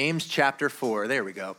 James chapter 4. There we go.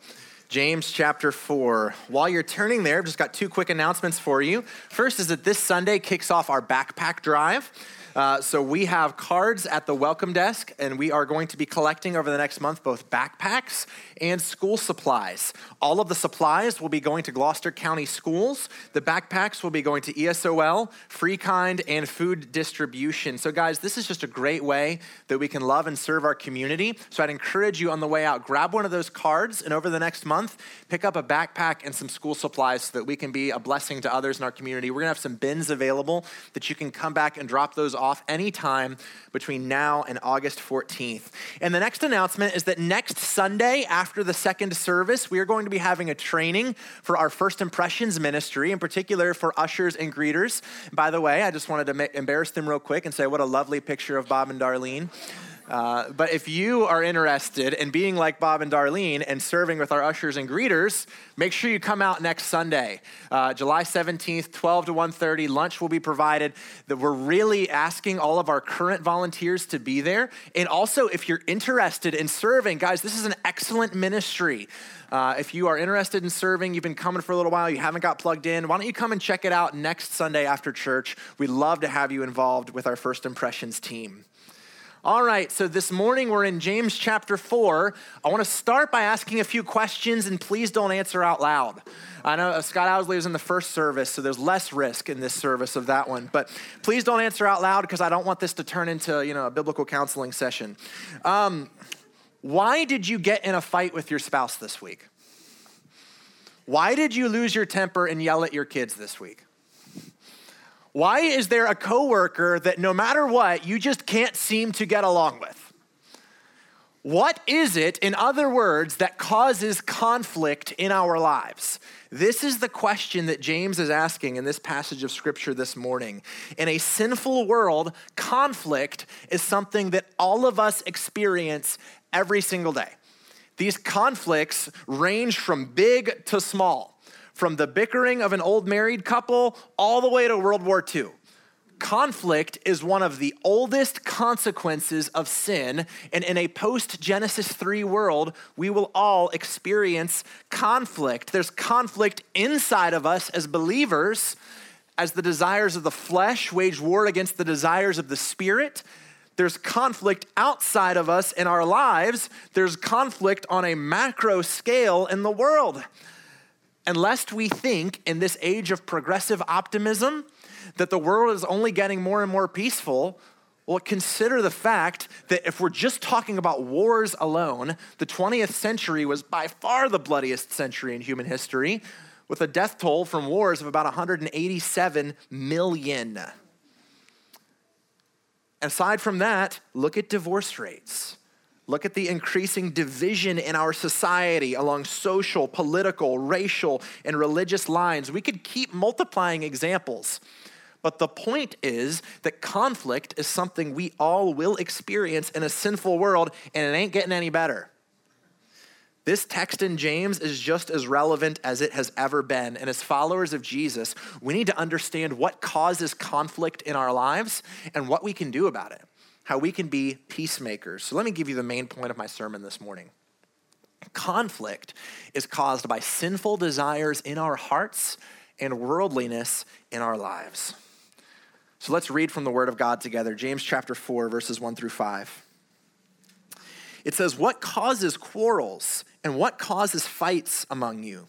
James chapter 4. While you're turning there, I've just got two quick announcements for you. First is that this Sunday kicks off our backpack drive. Uh, so we have cards at the welcome desk, and we are going to be collecting over the next month both backpacks and school supplies. All of the supplies will be going to Gloucester County Schools. The backpacks will be going to ESOL, Free Kind, and food distribution. So, guys, this is just a great way that we can love and serve our community. So, I'd encourage you on the way out, grab one of those cards, and over the next month, pick up a backpack and some school supplies so that we can be a blessing to others in our community. We're gonna have some bins available that you can come back and drop those off anytime between now and August 14th. And the next announcement is that next Sunday after the second service, we are going to be having a training for our First Impressions ministry, in particular for ushers and greeters. By the way, I just wanted to embarrass them real quick and say what a lovely picture of Bob and Darlene. Uh, but if you are interested in being like Bob and Darlene and serving with our ushers and greeters, make sure you come out next Sunday, uh, July 17th, 12 to 1.30. Lunch will be provided. That we're really asking all of our current volunteers to be there. And also, if you're interested in serving, guys, this is an excellent ministry. Uh, if you are interested in serving, you've been coming for a little while, you haven't got plugged in, why don't you come and check it out next Sunday after church? We'd love to have you involved with our First Impressions team. All right, so this morning we're in James chapter 4. I want to start by asking a few questions, and please don't answer out loud. I know uh, Scott Owsley was in the first service, so there's less risk in this service of that one. But please don't answer out loud because I don't want this to turn into you know a biblical counseling session. Um, why did you get in a fight with your spouse this week? Why did you lose your temper and yell at your kids this week? Why is there a coworker that no matter what, you just can't seem to get along with? What is it, in other words, that causes conflict in our lives? This is the question that James is asking in this passage of scripture this morning. In a sinful world, conflict is something that all of us experience every single day. These conflicts range from big to small from the bickering of an old married couple all the way to World War II. Conflict is one of the oldest consequences of sin, and in a post Genesis 3 world, we will all experience conflict. There's conflict inside of us as believers, as the desires of the flesh wage war against the desires of the spirit. There's conflict outside of us in our lives. There's conflict on a macro scale in the world. And lest we think in this age of progressive optimism that the world is only getting more and more peaceful, well, consider the fact that if we're just talking about wars alone, the 20th century was by far the bloodiest century in human history, with a death toll from wars of about 187 million. Aside from that, look at divorce rates. Look at the increasing division in our society along social, political, racial, and religious lines. We could keep multiplying examples. But the point is that conflict is something we all will experience in a sinful world, and it ain't getting any better. This text in James is just as relevant as it has ever been. And as followers of Jesus, we need to understand what causes conflict in our lives and what we can do about it how we can be peacemakers. So let me give you the main point of my sermon this morning. Conflict is caused by sinful desires in our hearts and worldliness in our lives. So let's read from the Word of God together James chapter 4, verses 1 through 5. It says, What causes quarrels and what causes fights among you?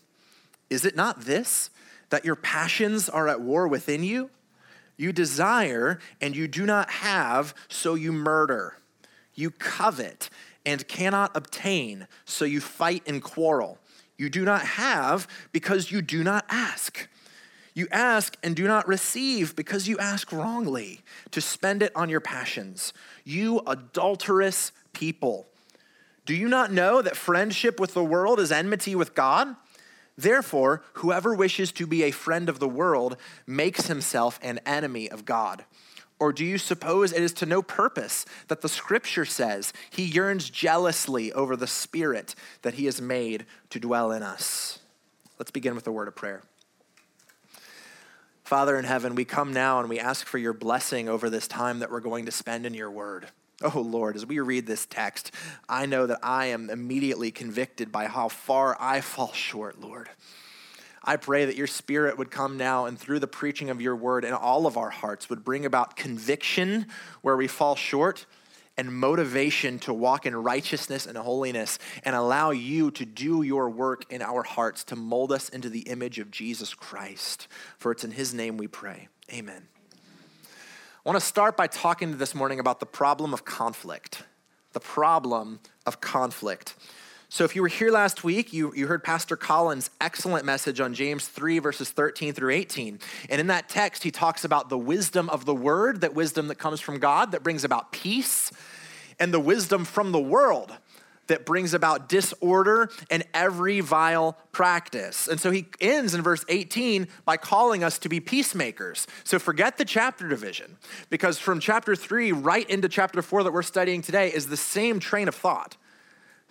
Is it not this, that your passions are at war within you? You desire and you do not have, so you murder. You covet and cannot obtain, so you fight and quarrel. You do not have because you do not ask. You ask and do not receive because you ask wrongly to spend it on your passions. You adulterous people. Do you not know that friendship with the world is enmity with God? Therefore, whoever wishes to be a friend of the world makes himself an enemy of God. Or do you suppose it is to no purpose that the scripture says he yearns jealously over the spirit that he has made to dwell in us? Let's begin with a word of prayer. Father in heaven, we come now and we ask for your blessing over this time that we're going to spend in your word. Oh Lord, as we read this text, I know that I am immediately convicted by how far I fall short, Lord. I pray that your spirit would come now and through the preaching of your word in all of our hearts would bring about conviction where we fall short and motivation to walk in righteousness and holiness and allow you to do your work in our hearts to mold us into the image of Jesus Christ. For it's in his name we pray. Amen. I want to start by talking this morning about the problem of conflict. The problem of conflict. So, if you were here last week, you, you heard Pastor Collins' excellent message on James 3, verses 13 through 18. And in that text, he talks about the wisdom of the word, that wisdom that comes from God that brings about peace, and the wisdom from the world that brings about disorder and every vile practice. And so he ends in verse 18 by calling us to be peacemakers. So forget the chapter division, because from chapter 3 right into chapter 4 that we're studying today is the same train of thought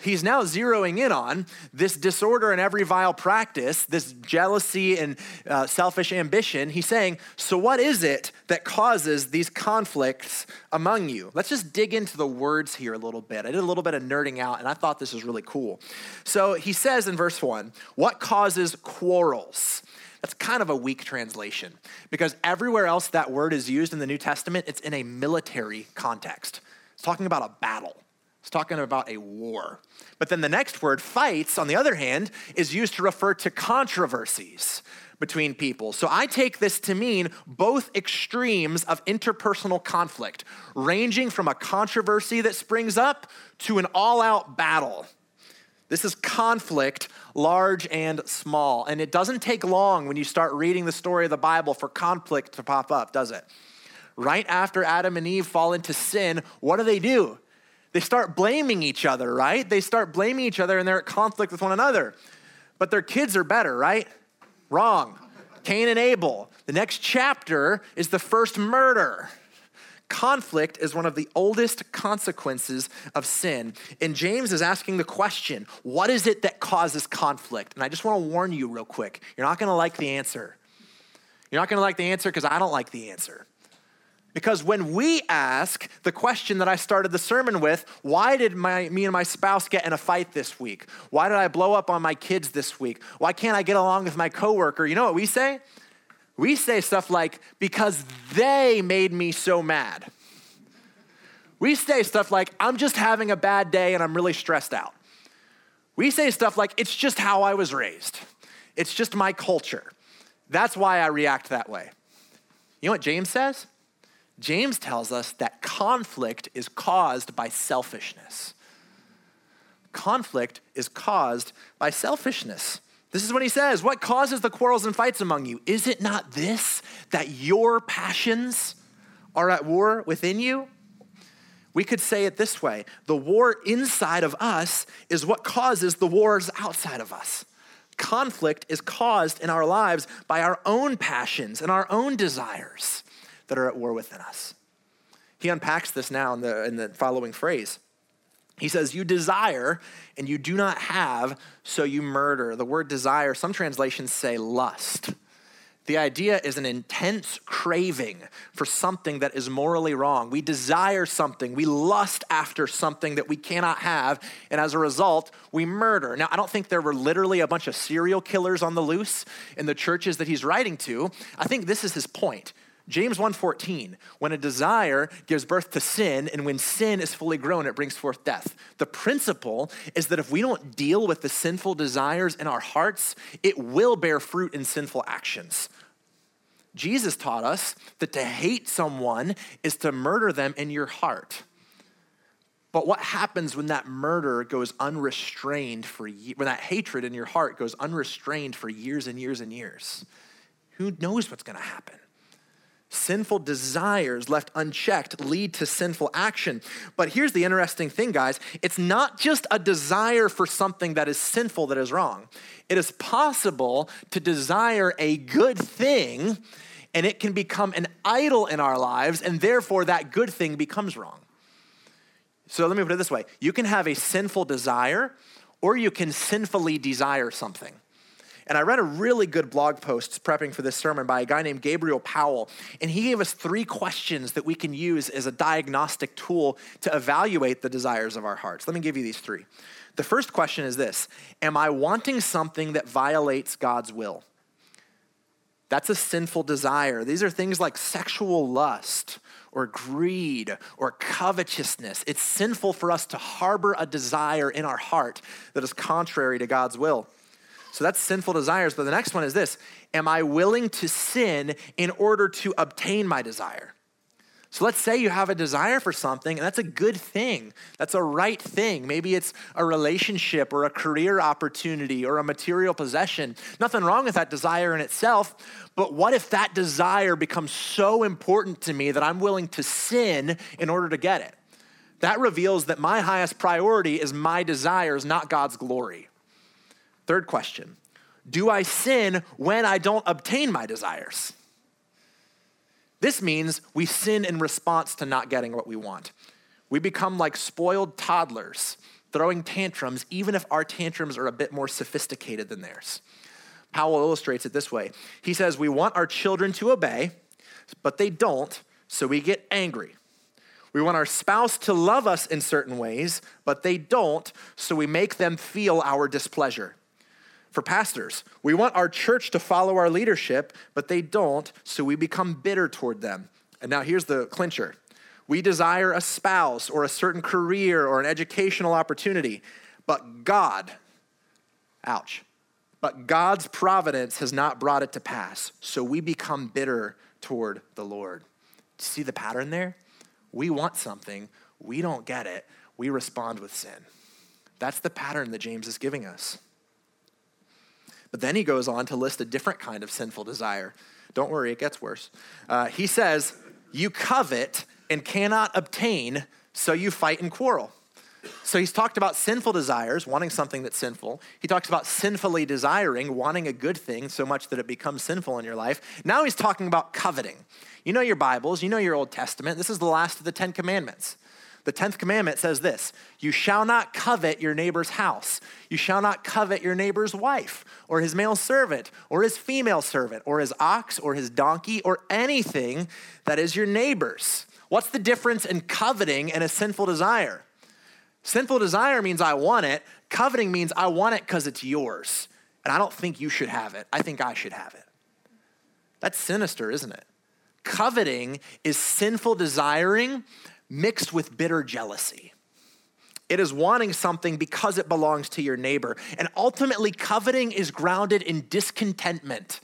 he's now zeroing in on this disorder and every vile practice, this jealousy and uh, selfish ambition. He's saying, So, what is it that causes these conflicts among you? Let's just dig into the words here a little bit. I did a little bit of nerding out, and I thought this was really cool. So, he says in verse one, What causes quarrels? That's kind of a weak translation because everywhere else that word is used in the New Testament, it's in a military context. It's talking about a battle. It's talking about a war. But then the next word, fights, on the other hand, is used to refer to controversies between people. So I take this to mean both extremes of interpersonal conflict, ranging from a controversy that springs up to an all out battle. This is conflict, large and small. And it doesn't take long when you start reading the story of the Bible for conflict to pop up, does it? Right after Adam and Eve fall into sin, what do they do? They start blaming each other, right? They start blaming each other and they're at conflict with one another. But their kids are better, right? Wrong. Cain and Abel. The next chapter is the first murder. Conflict is one of the oldest consequences of sin. And James is asking the question what is it that causes conflict? And I just want to warn you real quick you're not going to like the answer. You're not going to like the answer because I don't like the answer. Because when we ask the question that I started the sermon with, why did my, me and my spouse get in a fight this week? Why did I blow up on my kids this week? Why can't I get along with my coworker? You know what we say? We say stuff like, because they made me so mad. We say stuff like, I'm just having a bad day and I'm really stressed out. We say stuff like, it's just how I was raised, it's just my culture. That's why I react that way. You know what James says? James tells us that conflict is caused by selfishness. Conflict is caused by selfishness. This is what he says What causes the quarrels and fights among you? Is it not this, that your passions are at war within you? We could say it this way the war inside of us is what causes the wars outside of us. Conflict is caused in our lives by our own passions and our own desires that are at war within us. He unpacks this now in the, in the following phrase. He says, You desire and you do not have, so you murder. The word desire, some translations say lust. The idea is an intense craving for something that is morally wrong. We desire something, we lust after something that we cannot have, and as a result, we murder. Now, I don't think there were literally a bunch of serial killers on the loose in the churches that he's writing to. I think this is his point. James 1:14, when a desire gives birth to sin and when sin is fully grown it brings forth death. The principle is that if we don't deal with the sinful desires in our hearts, it will bear fruit in sinful actions. Jesus taught us that to hate someone is to murder them in your heart. But what happens when that murder goes unrestrained for when that hatred in your heart goes unrestrained for years and years and years? Who knows what's going to happen? Sinful desires left unchecked lead to sinful action. But here's the interesting thing, guys it's not just a desire for something that is sinful that is wrong. It is possible to desire a good thing and it can become an idol in our lives, and therefore that good thing becomes wrong. So let me put it this way you can have a sinful desire, or you can sinfully desire something. And I read a really good blog post prepping for this sermon by a guy named Gabriel Powell. And he gave us three questions that we can use as a diagnostic tool to evaluate the desires of our hearts. Let me give you these three. The first question is this Am I wanting something that violates God's will? That's a sinful desire. These are things like sexual lust or greed or covetousness. It's sinful for us to harbor a desire in our heart that is contrary to God's will. So that's sinful desires. But the next one is this Am I willing to sin in order to obtain my desire? So let's say you have a desire for something, and that's a good thing. That's a right thing. Maybe it's a relationship or a career opportunity or a material possession. Nothing wrong with that desire in itself. But what if that desire becomes so important to me that I'm willing to sin in order to get it? That reveals that my highest priority is my desires, not God's glory. Third question Do I sin when I don't obtain my desires? This means we sin in response to not getting what we want. We become like spoiled toddlers, throwing tantrums, even if our tantrums are a bit more sophisticated than theirs. Powell illustrates it this way He says, We want our children to obey, but they don't, so we get angry. We want our spouse to love us in certain ways, but they don't, so we make them feel our displeasure for pastors. We want our church to follow our leadership, but they don't, so we become bitter toward them. And now here's the clincher we desire a spouse or a certain career or an educational opportunity, but God, ouch, but God's providence has not brought it to pass, so we become bitter toward the Lord. See the pattern there? We want something, we don't get it, we respond with sin. That's the pattern that James is giving us. But then he goes on to list a different kind of sinful desire. Don't worry, it gets worse. Uh, he says, You covet and cannot obtain, so you fight and quarrel. So he's talked about sinful desires, wanting something that's sinful. He talks about sinfully desiring, wanting a good thing so much that it becomes sinful in your life. Now he's talking about coveting. You know your Bibles, you know your Old Testament. This is the last of the Ten Commandments. The 10th commandment says this You shall not covet your neighbor's house. You shall not covet your neighbor's wife, or his male servant, or his female servant, or his ox, or his donkey, or anything that is your neighbor's. What's the difference in coveting and a sinful desire? Sinful desire means I want it, coveting means I want it because it's yours. And I don't think you should have it. I think I should have it. That's sinister, isn't it? Coveting is sinful desiring mixed with bitter jealousy. It is wanting something because it belongs to your neighbor. And ultimately, coveting is grounded in discontentment.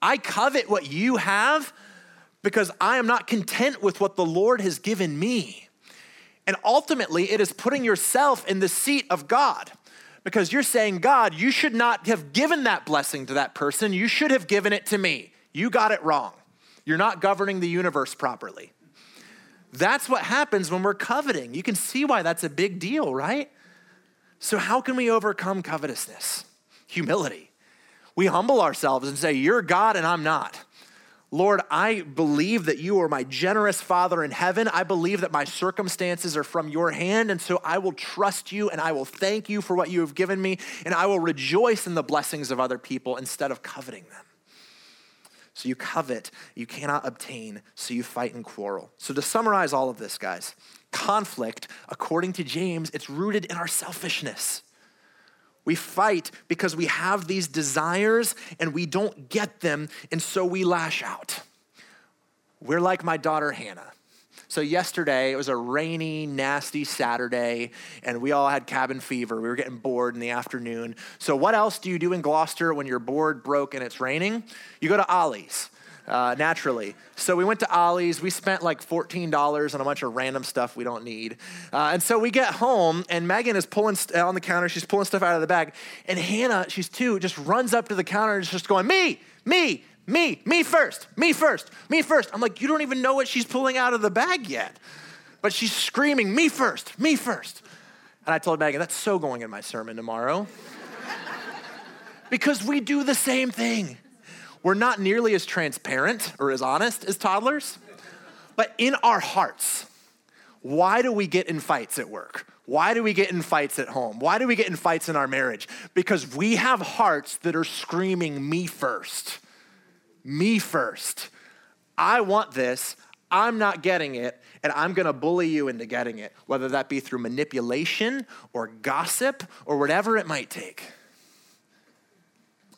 I covet what you have because I am not content with what the Lord has given me. And ultimately, it is putting yourself in the seat of God because you're saying, God, you should not have given that blessing to that person. You should have given it to me. You got it wrong. You're not governing the universe properly. That's what happens when we're coveting. You can see why that's a big deal, right? So, how can we overcome covetousness? Humility. We humble ourselves and say, You're God and I'm not. Lord, I believe that you are my generous Father in heaven. I believe that my circumstances are from your hand. And so I will trust you and I will thank you for what you have given me. And I will rejoice in the blessings of other people instead of coveting them. So you covet, you cannot obtain, so you fight and quarrel. So to summarize all of this, guys, conflict, according to James, it's rooted in our selfishness. We fight because we have these desires and we don't get them, and so we lash out. We're like my daughter Hannah. So, yesterday, it was a rainy, nasty Saturday, and we all had cabin fever. We were getting bored in the afternoon. So, what else do you do in Gloucester when you're bored, broke, and it's raining? You go to Ollie's. Uh, naturally. So we went to Ollie's. We spent like $14 on a bunch of random stuff we don't need. Uh, and so we get home, and Megan is pulling st- on the counter. She's pulling stuff out of the bag. And Hannah, she's two, just runs up to the counter and is just going, Me, me, me, me first, me first, me first. I'm like, you don't even know what she's pulling out of the bag yet. But she's screaming, me first, me first. And I told Megan, that's so going in my sermon tomorrow. because we do the same thing. We're not nearly as transparent or as honest as toddlers, but in our hearts, why do we get in fights at work? Why do we get in fights at home? Why do we get in fights in our marriage? Because we have hearts that are screaming, Me first. Me first. I want this. I'm not getting it, and I'm gonna bully you into getting it, whether that be through manipulation or gossip or whatever it might take.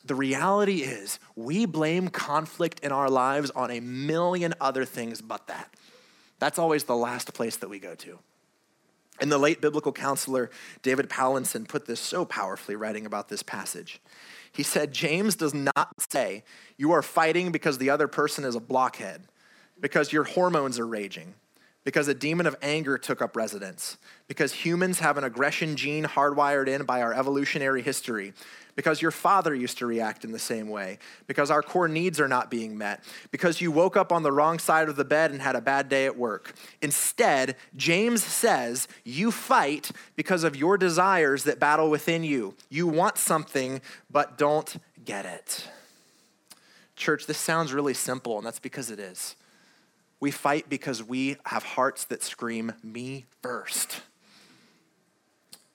The reality is, we blame conflict in our lives on a million other things but that. That's always the last place that we go to. And the late biblical counselor David Powlison put this so powerfully, writing about this passage. He said, James does not say you are fighting because the other person is a blockhead, because your hormones are raging, because a demon of anger took up residence, because humans have an aggression gene hardwired in by our evolutionary history, because your father used to react in the same way, because our core needs are not being met, because you woke up on the wrong side of the bed and had a bad day at work. Instead, James says you fight because of your desires that battle within you. You want something, but don't get it. Church, this sounds really simple, and that's because it is. We fight because we have hearts that scream, Me first.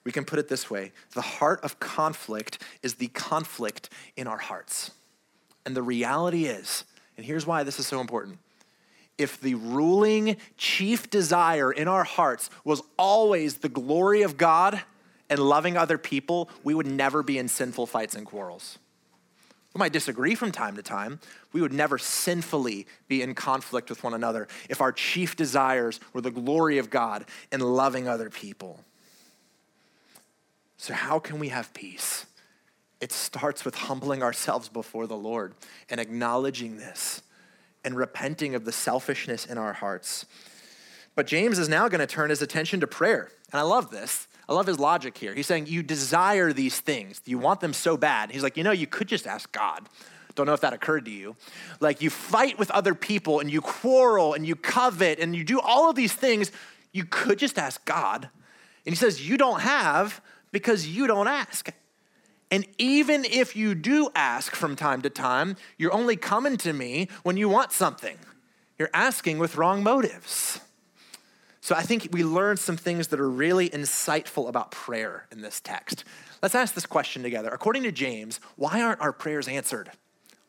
We can put it this way the heart of conflict is the conflict in our hearts. And the reality is, and here's why this is so important if the ruling chief desire in our hearts was always the glory of God and loving other people, we would never be in sinful fights and quarrels. We might disagree from time to time. We would never sinfully be in conflict with one another if our chief desires were the glory of God and loving other people. So, how can we have peace? It starts with humbling ourselves before the Lord and acknowledging this and repenting of the selfishness in our hearts. But James is now going to turn his attention to prayer. And I love this. I love his logic here. He's saying, You desire these things, you want them so bad. He's like, You know, you could just ask God. Don't know if that occurred to you. Like, you fight with other people and you quarrel and you covet and you do all of these things. You could just ask God. And he says, You don't have because you don't ask. And even if you do ask from time to time, you're only coming to me when you want something. You're asking with wrong motives. So I think we learn some things that are really insightful about prayer in this text. Let's ask this question together. According to James, why aren't our prayers answered?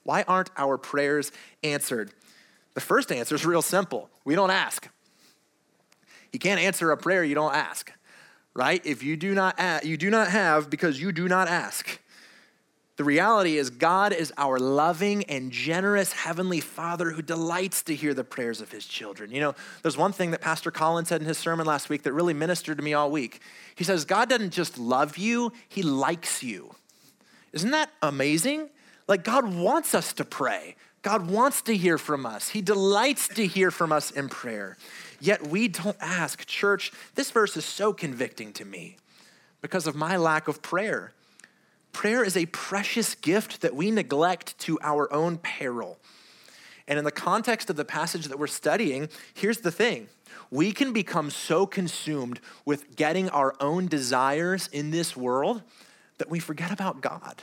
Why aren't our prayers answered? The first answer is real simple we don't ask. You can't answer a prayer you don't ask right? If you do not ask, you do not have because you do not ask. The reality is, God is our loving and generous Heavenly Father who delights to hear the prayers of His children. You know, there's one thing that Pastor Colin said in his sermon last week that really ministered to me all week. He says, God doesn't just love you, He likes you. Isn't that amazing? Like, God wants us to pray, God wants to hear from us, He delights to hear from us in prayer yet we don't ask. Church, this verse is so convicting to me because of my lack of prayer. Prayer is a precious gift that we neglect to our own peril. And in the context of the passage that we're studying, here's the thing we can become so consumed with getting our own desires in this world that we forget about God.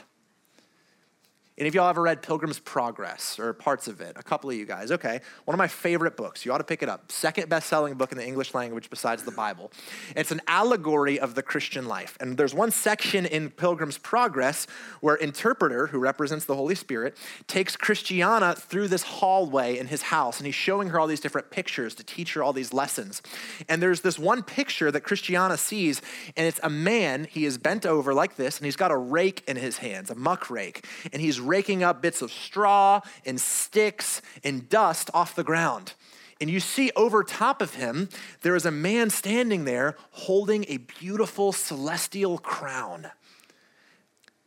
Any of y'all ever read Pilgrim's Progress or parts of it? A couple of you guys. Okay. One of my favorite books. You ought to pick it up. Second best selling book in the English language besides the Bible. It's an allegory of the Christian life. And there's one section in Pilgrim's Progress where interpreter, who represents the Holy Spirit, takes Christiana through this hallway in his house and he's showing her all these different pictures to teach her all these lessons. And there's this one picture that Christiana sees, and it's a man, he is bent over like this, and he's got a rake in his hands, a muck rake, and he's raking up bits of straw and sticks and dust off the ground. And you see over top of him, there is a man standing there holding a beautiful celestial crown.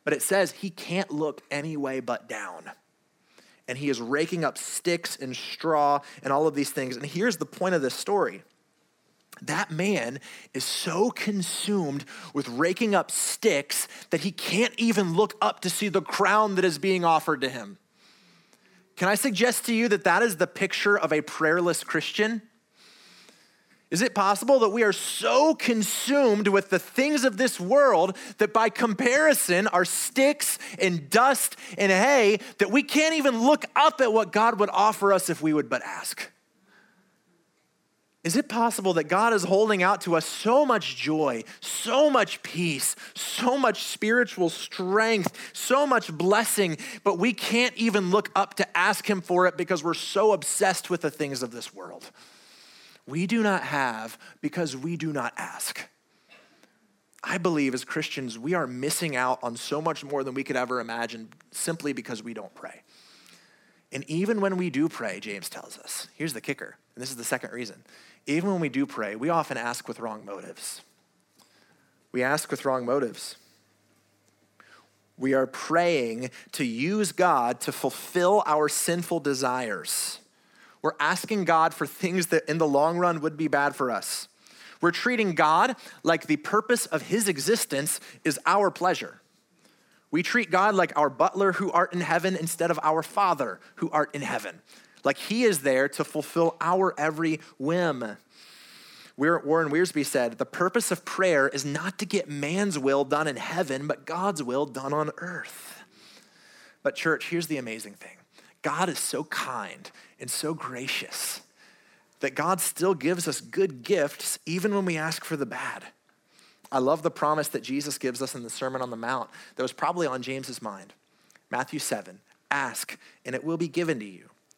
But it says he can't look any way but down. And he is raking up sticks and straw and all of these things. And here's the point of this story that man is so consumed with raking up sticks that he can't even look up to see the crown that is being offered to him. Can I suggest to you that that is the picture of a prayerless Christian? Is it possible that we are so consumed with the things of this world that by comparison are sticks and dust and hay that we can't even look up at what God would offer us if we would but ask? Is it possible that God is holding out to us so much joy, so much peace, so much spiritual strength, so much blessing, but we can't even look up to ask Him for it because we're so obsessed with the things of this world? We do not have because we do not ask. I believe as Christians, we are missing out on so much more than we could ever imagine simply because we don't pray. And even when we do pray, James tells us, here's the kicker, and this is the second reason even when we do pray, we often ask with wrong motives. We ask with wrong motives. We are praying to use God to fulfill our sinful desires. We're asking God for things that in the long run would be bad for us. We're treating God like the purpose of his existence is our pleasure. We treat God like our butler who art in heaven instead of our Father who art in heaven. Like he is there to fulfill our every whim. Warren Wiersbe said, The purpose of prayer is not to get man's will done in heaven, but God's will done on earth. But, church, here's the amazing thing God is so kind and so gracious that God still gives us good gifts even when we ask for the bad. I love the promise that Jesus gives us in the Sermon on the Mount that was probably on James's mind. Matthew 7 Ask, and it will be given to you.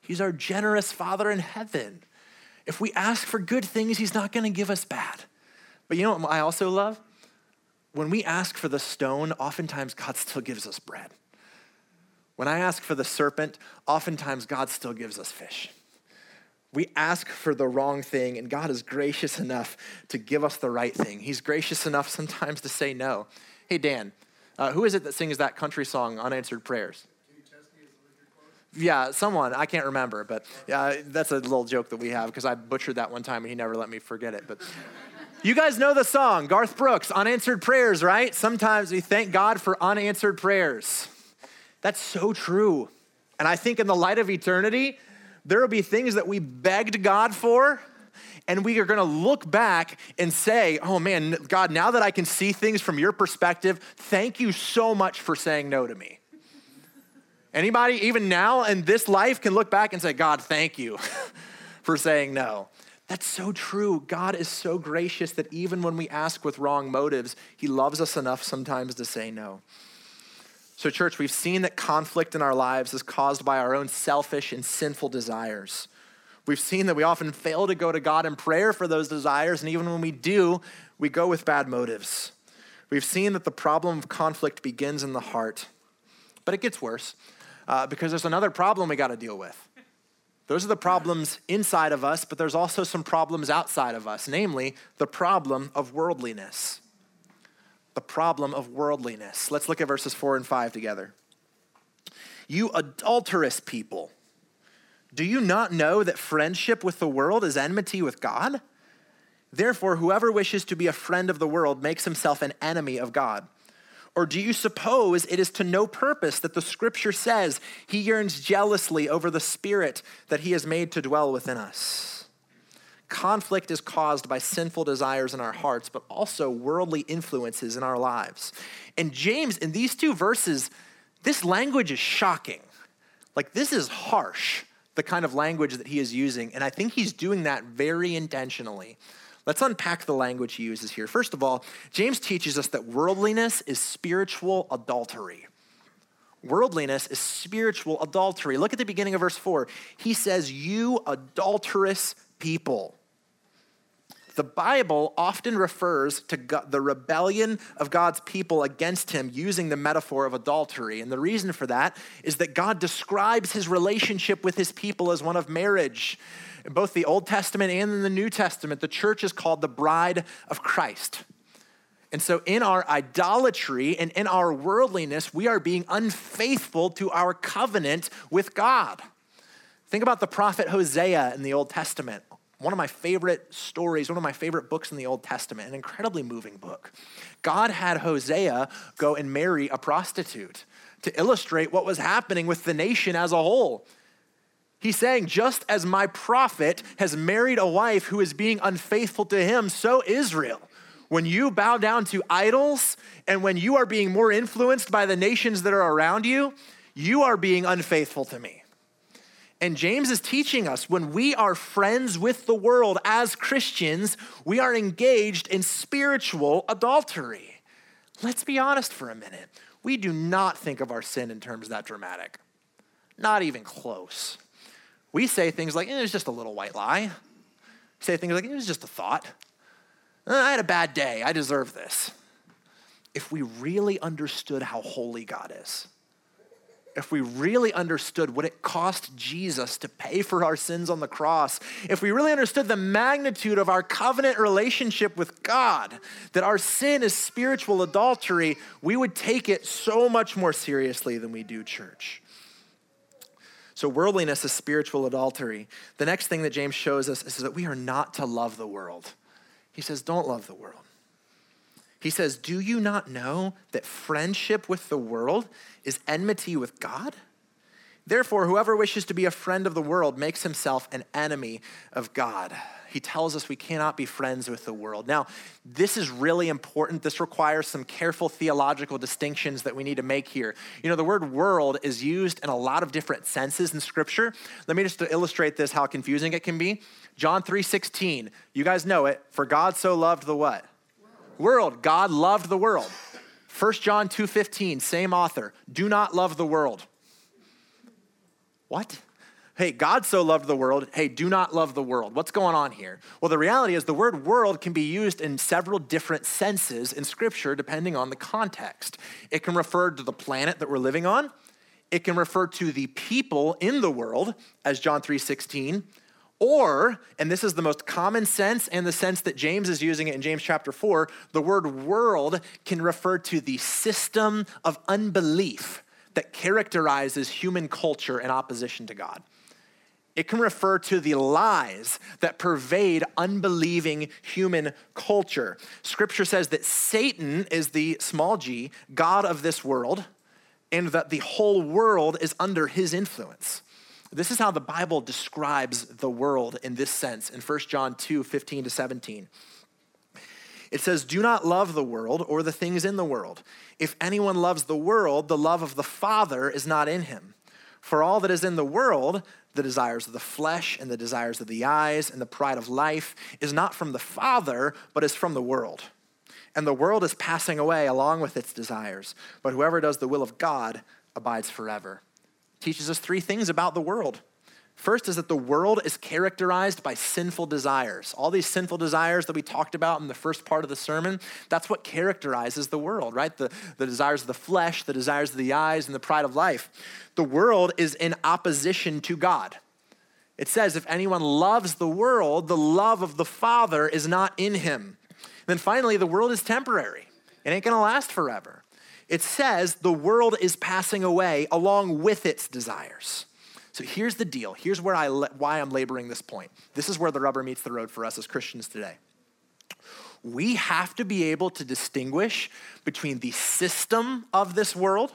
He's our generous Father in heaven. If we ask for good things, He's not going to give us bad. But you know what I also love? When we ask for the stone, oftentimes God still gives us bread. When I ask for the serpent, oftentimes God still gives us fish. We ask for the wrong thing, and God is gracious enough to give us the right thing. He's gracious enough sometimes to say no. Hey, Dan, uh, who is it that sings that country song, Unanswered Prayers? Yeah, someone. I can't remember, but yeah, that's a little joke that we have because I butchered that one time and he never let me forget it. But you guys know the song, Garth Brooks, Unanswered Prayers, right? Sometimes we thank God for unanswered prayers. That's so true. And I think in the light of eternity, there will be things that we begged God for and we are going to look back and say, oh man, God, now that I can see things from your perspective, thank you so much for saying no to me. Anybody, even now in this life, can look back and say, God, thank you for saying no. That's so true. God is so gracious that even when we ask with wrong motives, He loves us enough sometimes to say no. So, church, we've seen that conflict in our lives is caused by our own selfish and sinful desires. We've seen that we often fail to go to God in prayer for those desires, and even when we do, we go with bad motives. We've seen that the problem of conflict begins in the heart, but it gets worse uh, because there's another problem we got to deal with. Those are the problems inside of us, but there's also some problems outside of us, namely the problem of worldliness. The problem of worldliness. Let's look at verses four and five together. You adulterous people, do you not know that friendship with the world is enmity with God? Therefore, whoever wishes to be a friend of the world makes himself an enemy of God. Or do you suppose it is to no purpose that the scripture says he yearns jealously over the spirit that he has made to dwell within us? Conflict is caused by sinful desires in our hearts, but also worldly influences in our lives. And James, in these two verses, this language is shocking. Like, this is harsh, the kind of language that he is using. And I think he's doing that very intentionally. Let's unpack the language he uses here. First of all, James teaches us that worldliness is spiritual adultery. Worldliness is spiritual adultery. Look at the beginning of verse 4. He says, You adulterous people. The Bible often refers to God, the rebellion of God's people against him using the metaphor of adultery. And the reason for that is that God describes his relationship with his people as one of marriage. In both the Old Testament and in the New Testament, the church is called the bride of Christ. And so, in our idolatry and in our worldliness, we are being unfaithful to our covenant with God. Think about the prophet Hosea in the Old Testament. One of my favorite stories, one of my favorite books in the Old Testament, an incredibly moving book. God had Hosea go and marry a prostitute to illustrate what was happening with the nation as a whole. He's saying, just as my prophet has married a wife who is being unfaithful to him, so Israel. When you bow down to idols and when you are being more influenced by the nations that are around you, you are being unfaithful to me. And James is teaching us when we are friends with the world as Christians, we are engaged in spiritual adultery. Let's be honest for a minute. We do not think of our sin in terms that dramatic, not even close. We say things like, eh, it was just a little white lie. Say things like, it was just a thought. Eh, I had a bad day. I deserve this. If we really understood how holy God is, if we really understood what it cost Jesus to pay for our sins on the cross, if we really understood the magnitude of our covenant relationship with God, that our sin is spiritual adultery, we would take it so much more seriously than we do church. So, worldliness is spiritual adultery. The next thing that James shows us is that we are not to love the world. He says, Don't love the world. He says, Do you not know that friendship with the world is enmity with God? Therefore, whoever wishes to be a friend of the world makes himself an enemy of God. He tells us we cannot be friends with the world. Now, this is really important. This requires some careful theological distinctions that we need to make here. You know, the word world is used in a lot of different senses in Scripture. Let me just illustrate this, how confusing it can be. John 3:16. You guys know it. For God so loved the what? World. God loved the world. 1 John 2:15, same author. Do not love the world. What? Hey, God so loved the world. Hey, do not love the world. What's going on here? Well, the reality is the word world can be used in several different senses in Scripture depending on the context. It can refer to the planet that we're living on. It can refer to the people in the world, as John 3:16, or, and this is the most common sense and the sense that James is using it in James chapter 4, the word world can refer to the system of unbelief that characterizes human culture in opposition to God. It can refer to the lies that pervade unbelieving human culture. Scripture says that Satan is the small g, God of this world, and that the whole world is under his influence. This is how the Bible describes the world in this sense in 1 John 2 15 to 17. It says, Do not love the world or the things in the world. If anyone loves the world, the love of the Father is not in him. For all that is in the world, the desires of the flesh and the desires of the eyes and the pride of life, is not from the Father, but is from the world. And the world is passing away along with its desires, but whoever does the will of God abides forever teaches us three things about the world. First is that the world is characterized by sinful desires. All these sinful desires that we talked about in the first part of the sermon, that's what characterizes the world, right? The, the desires of the flesh, the desires of the eyes, and the pride of life. The world is in opposition to God. It says, if anyone loves the world, the love of the Father is not in him. then finally, the world is temporary, it ain't gonna last forever it says the world is passing away along with its desires. So here's the deal. Here's where I why I'm laboring this point. This is where the rubber meets the road for us as Christians today. We have to be able to distinguish between the system of this world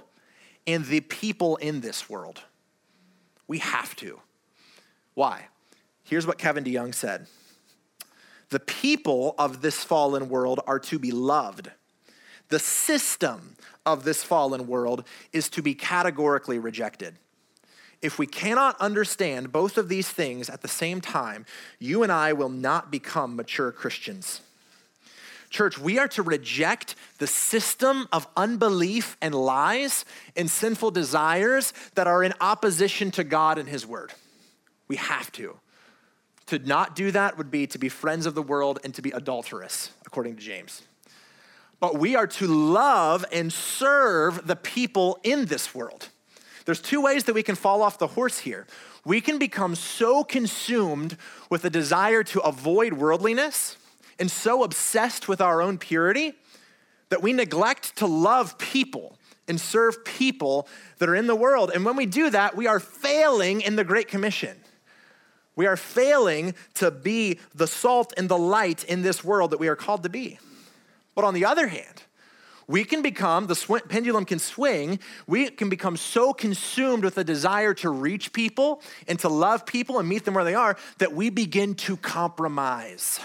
and the people in this world. We have to. Why? Here's what Kevin DeYoung said The people of this fallen world are to be loved. The system of this fallen world is to be categorically rejected. If we cannot understand both of these things at the same time, you and I will not become mature Christians. Church, we are to reject the system of unbelief and lies and sinful desires that are in opposition to God and His Word. We have to. To not do that would be to be friends of the world and to be adulterous, according to James but we are to love and serve the people in this world. There's two ways that we can fall off the horse here. We can become so consumed with a desire to avoid worldliness and so obsessed with our own purity that we neglect to love people and serve people that are in the world. And when we do that, we are failing in the Great Commission. We are failing to be the salt and the light in this world that we are called to be. But on the other hand, we can become, the sw- pendulum can swing, we can become so consumed with a desire to reach people and to love people and meet them where they are that we begin to compromise.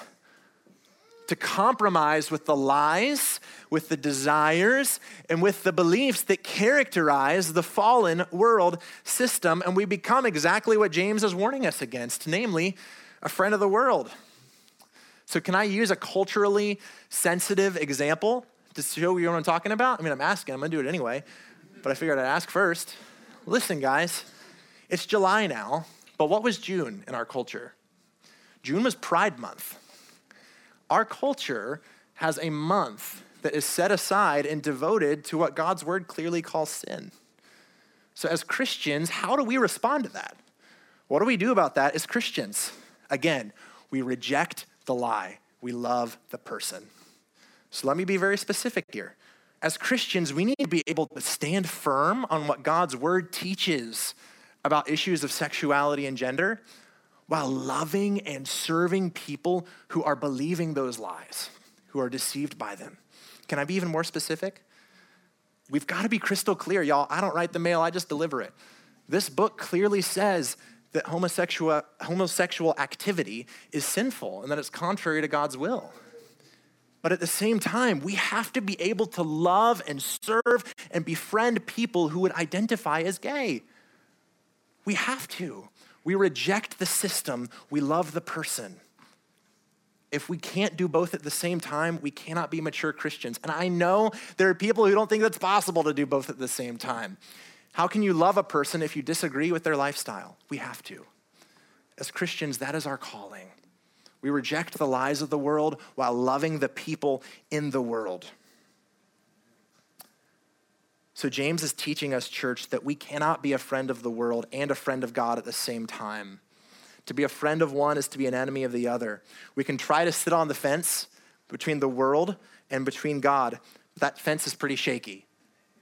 To compromise with the lies, with the desires, and with the beliefs that characterize the fallen world system. And we become exactly what James is warning us against namely, a friend of the world. So, can I use a culturally sensitive example to show you what I'm talking about? I mean, I'm asking, I'm gonna do it anyway, but I figured I'd ask first. Listen, guys, it's July now, but what was June in our culture? June was Pride Month. Our culture has a month that is set aside and devoted to what God's word clearly calls sin. So, as Christians, how do we respond to that? What do we do about that as Christians? Again, we reject the lie, we love the person. So let me be very specific here. As Christians, we need to be able to stand firm on what God's word teaches about issues of sexuality and gender while loving and serving people who are believing those lies, who are deceived by them. Can I be even more specific? We've got to be crystal clear, y'all. I don't write the mail, I just deliver it. This book clearly says that homosexual, homosexual activity is sinful and that it's contrary to God's will. But at the same time, we have to be able to love and serve and befriend people who would identify as gay. We have to. We reject the system, we love the person. If we can't do both at the same time, we cannot be mature Christians. And I know there are people who don't think that's possible to do both at the same time. How can you love a person if you disagree with their lifestyle? We have to. As Christians, that is our calling. We reject the lies of the world while loving the people in the world. So, James is teaching us, church, that we cannot be a friend of the world and a friend of God at the same time. To be a friend of one is to be an enemy of the other. We can try to sit on the fence between the world and between God. That fence is pretty shaky.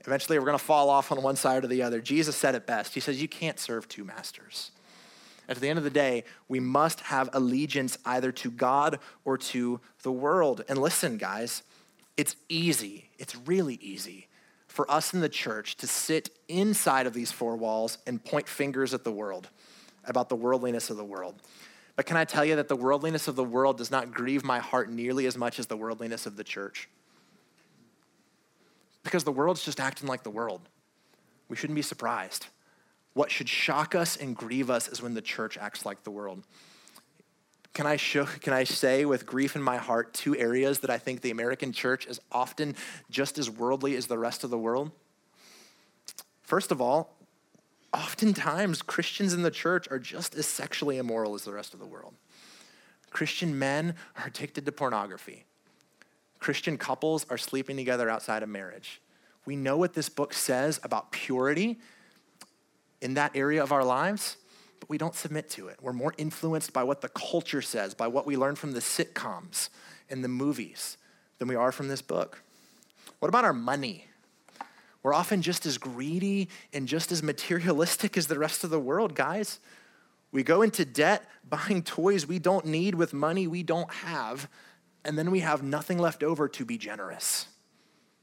Eventually, we're going to fall off on one side or the other. Jesus said it best. He says, You can't serve two masters. At the end of the day, we must have allegiance either to God or to the world. And listen, guys, it's easy, it's really easy for us in the church to sit inside of these four walls and point fingers at the world about the worldliness of the world. But can I tell you that the worldliness of the world does not grieve my heart nearly as much as the worldliness of the church? Because the world's just acting like the world. We shouldn't be surprised. What should shock us and grieve us is when the church acts like the world. Can I, show, can I say with grief in my heart two areas that I think the American church is often just as worldly as the rest of the world? First of all, oftentimes Christians in the church are just as sexually immoral as the rest of the world. Christian men are addicted to pornography. Christian couples are sleeping together outside of marriage. We know what this book says about purity in that area of our lives, but we don't submit to it. We're more influenced by what the culture says, by what we learn from the sitcoms and the movies than we are from this book. What about our money? We're often just as greedy and just as materialistic as the rest of the world, guys. We go into debt buying toys we don't need with money we don't have, and then we have nothing left over to be generous.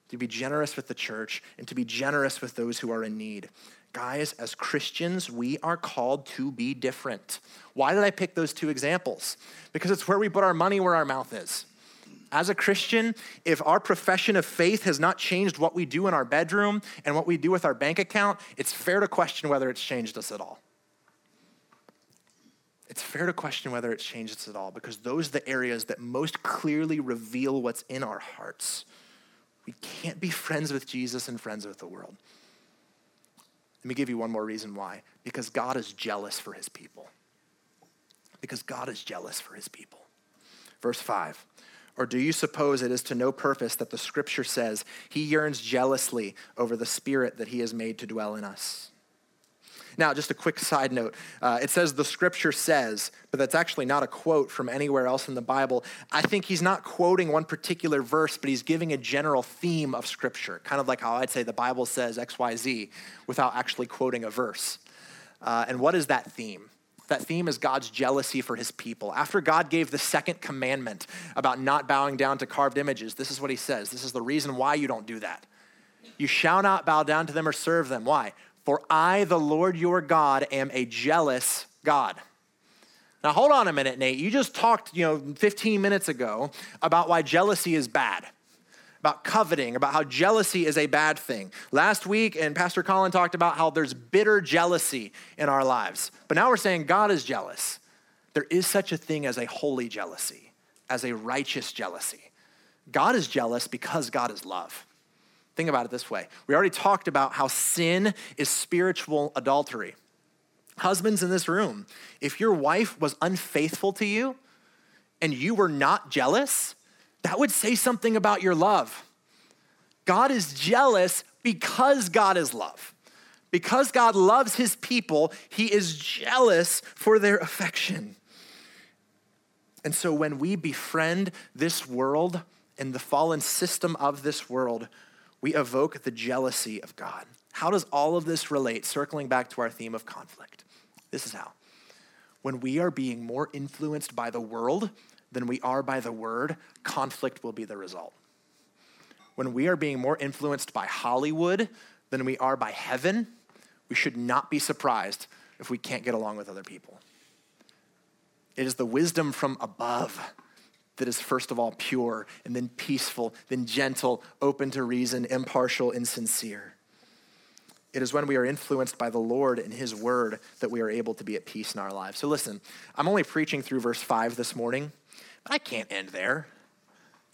To be generous with the church and to be generous with those who are in need. Guys, as Christians, we are called to be different. Why did I pick those two examples? Because it's where we put our money where our mouth is. As a Christian, if our profession of faith has not changed what we do in our bedroom and what we do with our bank account, it's fair to question whether it's changed us at all. It's fair to question whether it's changed us at all because those are the areas that most clearly reveal what's in our hearts. We can't be friends with Jesus and friends with the world. Let me give you one more reason why. Because God is jealous for his people. Because God is jealous for his people. Verse 5 Or do you suppose it is to no purpose that the scripture says he yearns jealously over the spirit that he has made to dwell in us? Now, just a quick side note. Uh, it says the scripture says, but that's actually not a quote from anywhere else in the Bible. I think he's not quoting one particular verse, but he's giving a general theme of scripture, kind of like how I'd say the Bible says XYZ without actually quoting a verse. Uh, and what is that theme? That theme is God's jealousy for his people. After God gave the second commandment about not bowing down to carved images, this is what he says. This is the reason why you don't do that. You shall not bow down to them or serve them. Why? For I, the Lord your God, am a jealous God. Now hold on a minute, Nate. You just talked, you know, 15 minutes ago about why jealousy is bad about coveting, about how jealousy is a bad thing. Last week, and Pastor Colin talked about how there's bitter jealousy in our lives. But now we're saying God is jealous. There is such a thing as a holy jealousy, as a righteous jealousy. God is jealous because God is love. Think about it this way. We already talked about how sin is spiritual adultery. Husbands in this room, if your wife was unfaithful to you and you were not jealous, that would say something about your love. God is jealous because God is love. Because God loves his people, he is jealous for their affection. And so when we befriend this world and the fallen system of this world, we evoke the jealousy of God. How does all of this relate? Circling back to our theme of conflict. This is how. When we are being more influenced by the world than we are by the word, conflict will be the result. When we are being more influenced by Hollywood than we are by heaven, we should not be surprised if we can't get along with other people. It is the wisdom from above that is first of all pure, and then peaceful, then gentle, open to reason, impartial, and sincere. It is when we are influenced by the Lord and His word that we are able to be at peace in our lives. So listen, I'm only preaching through verse 5 this morning. But I can't end there.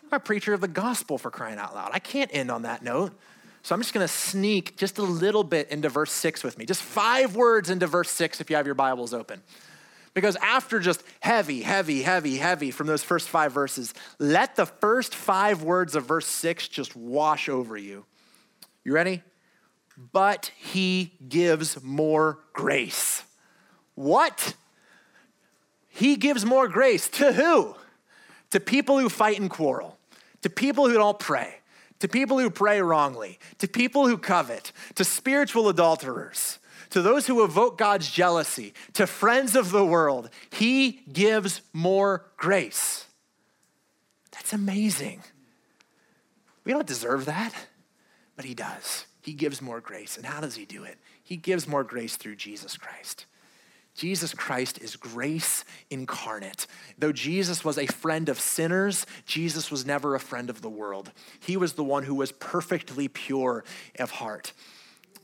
I'm a preacher of the gospel for crying out loud. I can't end on that note. So I'm just going to sneak just a little bit into verse six with me, just five words into verse six if you have your Bibles open. Because after just heavy, heavy, heavy, heavy from those first five verses, let the first five words of verse six just wash over you. You ready? But he gives more grace. What? He gives more grace to who? to people who fight and quarrel, to people who don't pray, to people who pray wrongly, to people who covet, to spiritual adulterers, to those who evoke God's jealousy, to friends of the world. He gives more grace. That's amazing. We don't deserve that, but He does. He gives more grace. And how does He do it? He gives more grace through Jesus Christ. Jesus Christ is grace incarnate. Though Jesus was a friend of sinners, Jesus was never a friend of the world. He was the one who was perfectly pure of heart.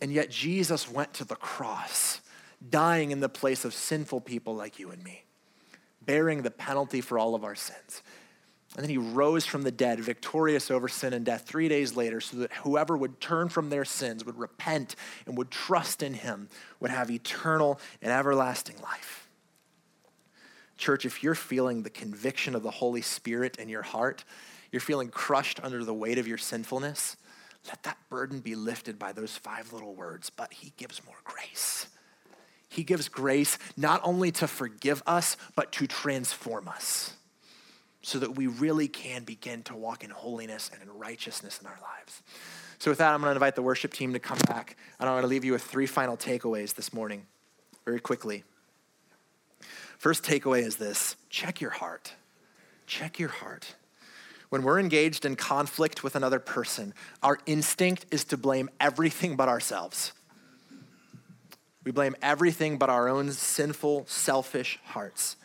And yet Jesus went to the cross, dying in the place of sinful people like you and me, bearing the penalty for all of our sins. And then he rose from the dead, victorious over sin and death, three days later, so that whoever would turn from their sins, would repent, and would trust in him, would have eternal and everlasting life. Church, if you're feeling the conviction of the Holy Spirit in your heart, you're feeling crushed under the weight of your sinfulness, let that burden be lifted by those five little words. But he gives more grace. He gives grace not only to forgive us, but to transform us so that we really can begin to walk in holiness and in righteousness in our lives. So, with that, I'm going to invite the worship team to come back. And I'm going to leave you with three final takeaways this morning, very quickly. First takeaway is this check your heart. Check your heart. When we're engaged in conflict with another person, our instinct is to blame everything but ourselves. We blame everything but our own sinful, selfish hearts.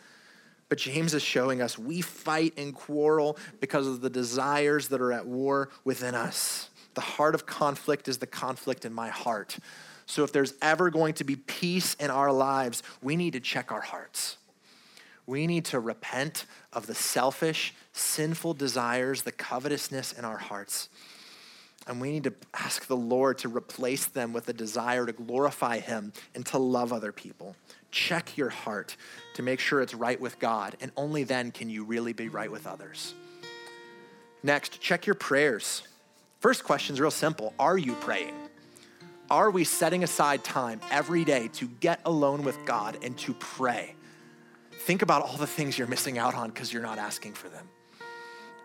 But James is showing us we fight and quarrel because of the desires that are at war within us. The heart of conflict is the conflict in my heart. So if there's ever going to be peace in our lives, we need to check our hearts. We need to repent of the selfish, sinful desires, the covetousness in our hearts. And we need to ask the Lord to replace them with a desire to glorify Him and to love other people check your heart to make sure it's right with God, and only then can you really be right with others. Next, check your prayers. First question is real simple Are you praying? Are we setting aside time every day to get alone with God and to pray? Think about all the things you're missing out on because you're not asking for them.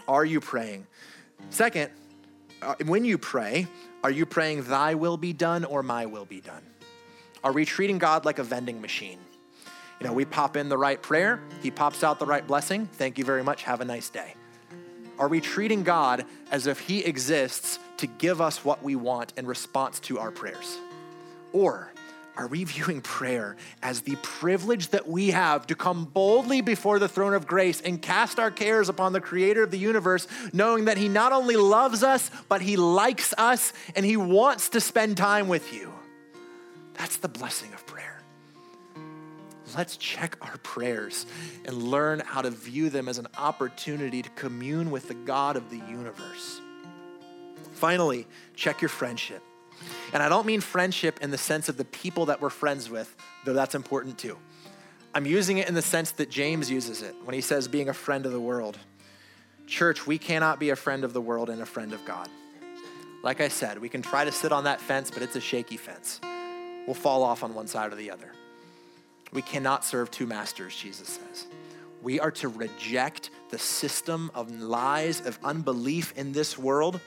Are you praying? Second, uh, when you pray, are you praying, Thy will be done or my will be done? Are we treating God like a vending machine? You know, we pop in the right prayer, He pops out the right blessing. Thank you very much. Have a nice day. Are we treating God as if He exists to give us what we want in response to our prayers? Or are we viewing prayer as the privilege that we have to come boldly before the throne of grace and cast our cares upon the creator of the universe, knowing that he not only loves us, but he likes us and he wants to spend time with you? That's the blessing of prayer. Let's check our prayers and learn how to view them as an opportunity to commune with the God of the universe. Finally, check your friendship. And I don't mean friendship in the sense of the people that we're friends with, though that's important too. I'm using it in the sense that James uses it when he says being a friend of the world. Church, we cannot be a friend of the world and a friend of God. Like I said, we can try to sit on that fence, but it's a shaky fence. We'll fall off on one side or the other. We cannot serve two masters, Jesus says. We are to reject the system of lies, of unbelief in this world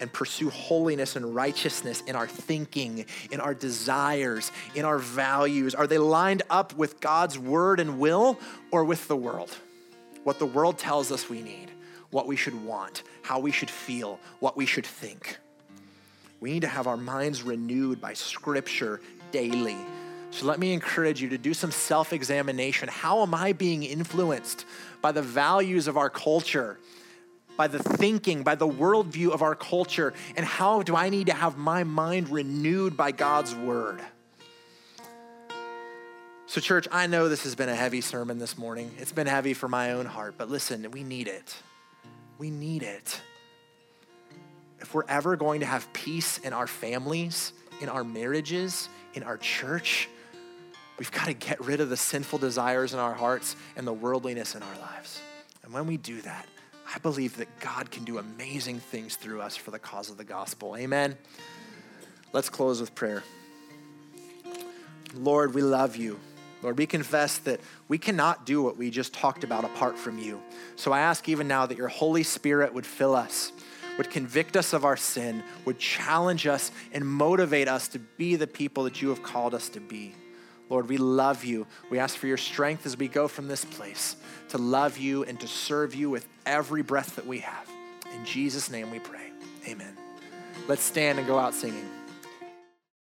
and pursue holiness and righteousness in our thinking, in our desires, in our values? Are they lined up with God's word and will or with the world? What the world tells us we need, what we should want, how we should feel, what we should think. We need to have our minds renewed by scripture daily. So let me encourage you to do some self examination. How am I being influenced by the values of our culture? By the thinking, by the worldview of our culture, and how do I need to have my mind renewed by God's word? So, church, I know this has been a heavy sermon this morning. It's been heavy for my own heart, but listen, we need it. We need it. If we're ever going to have peace in our families, in our marriages, in our church, we've got to get rid of the sinful desires in our hearts and the worldliness in our lives. And when we do that, I believe that God can do amazing things through us for the cause of the gospel. Amen. Let's close with prayer. Lord, we love you. Lord, we confess that we cannot do what we just talked about apart from you. So I ask even now that your Holy Spirit would fill us, would convict us of our sin, would challenge us and motivate us to be the people that you have called us to be. Lord, we love you. We ask for your strength as we go from this place to love you and to serve you with every breath that we have. In Jesus' name we pray. Amen. Let's stand and go out singing.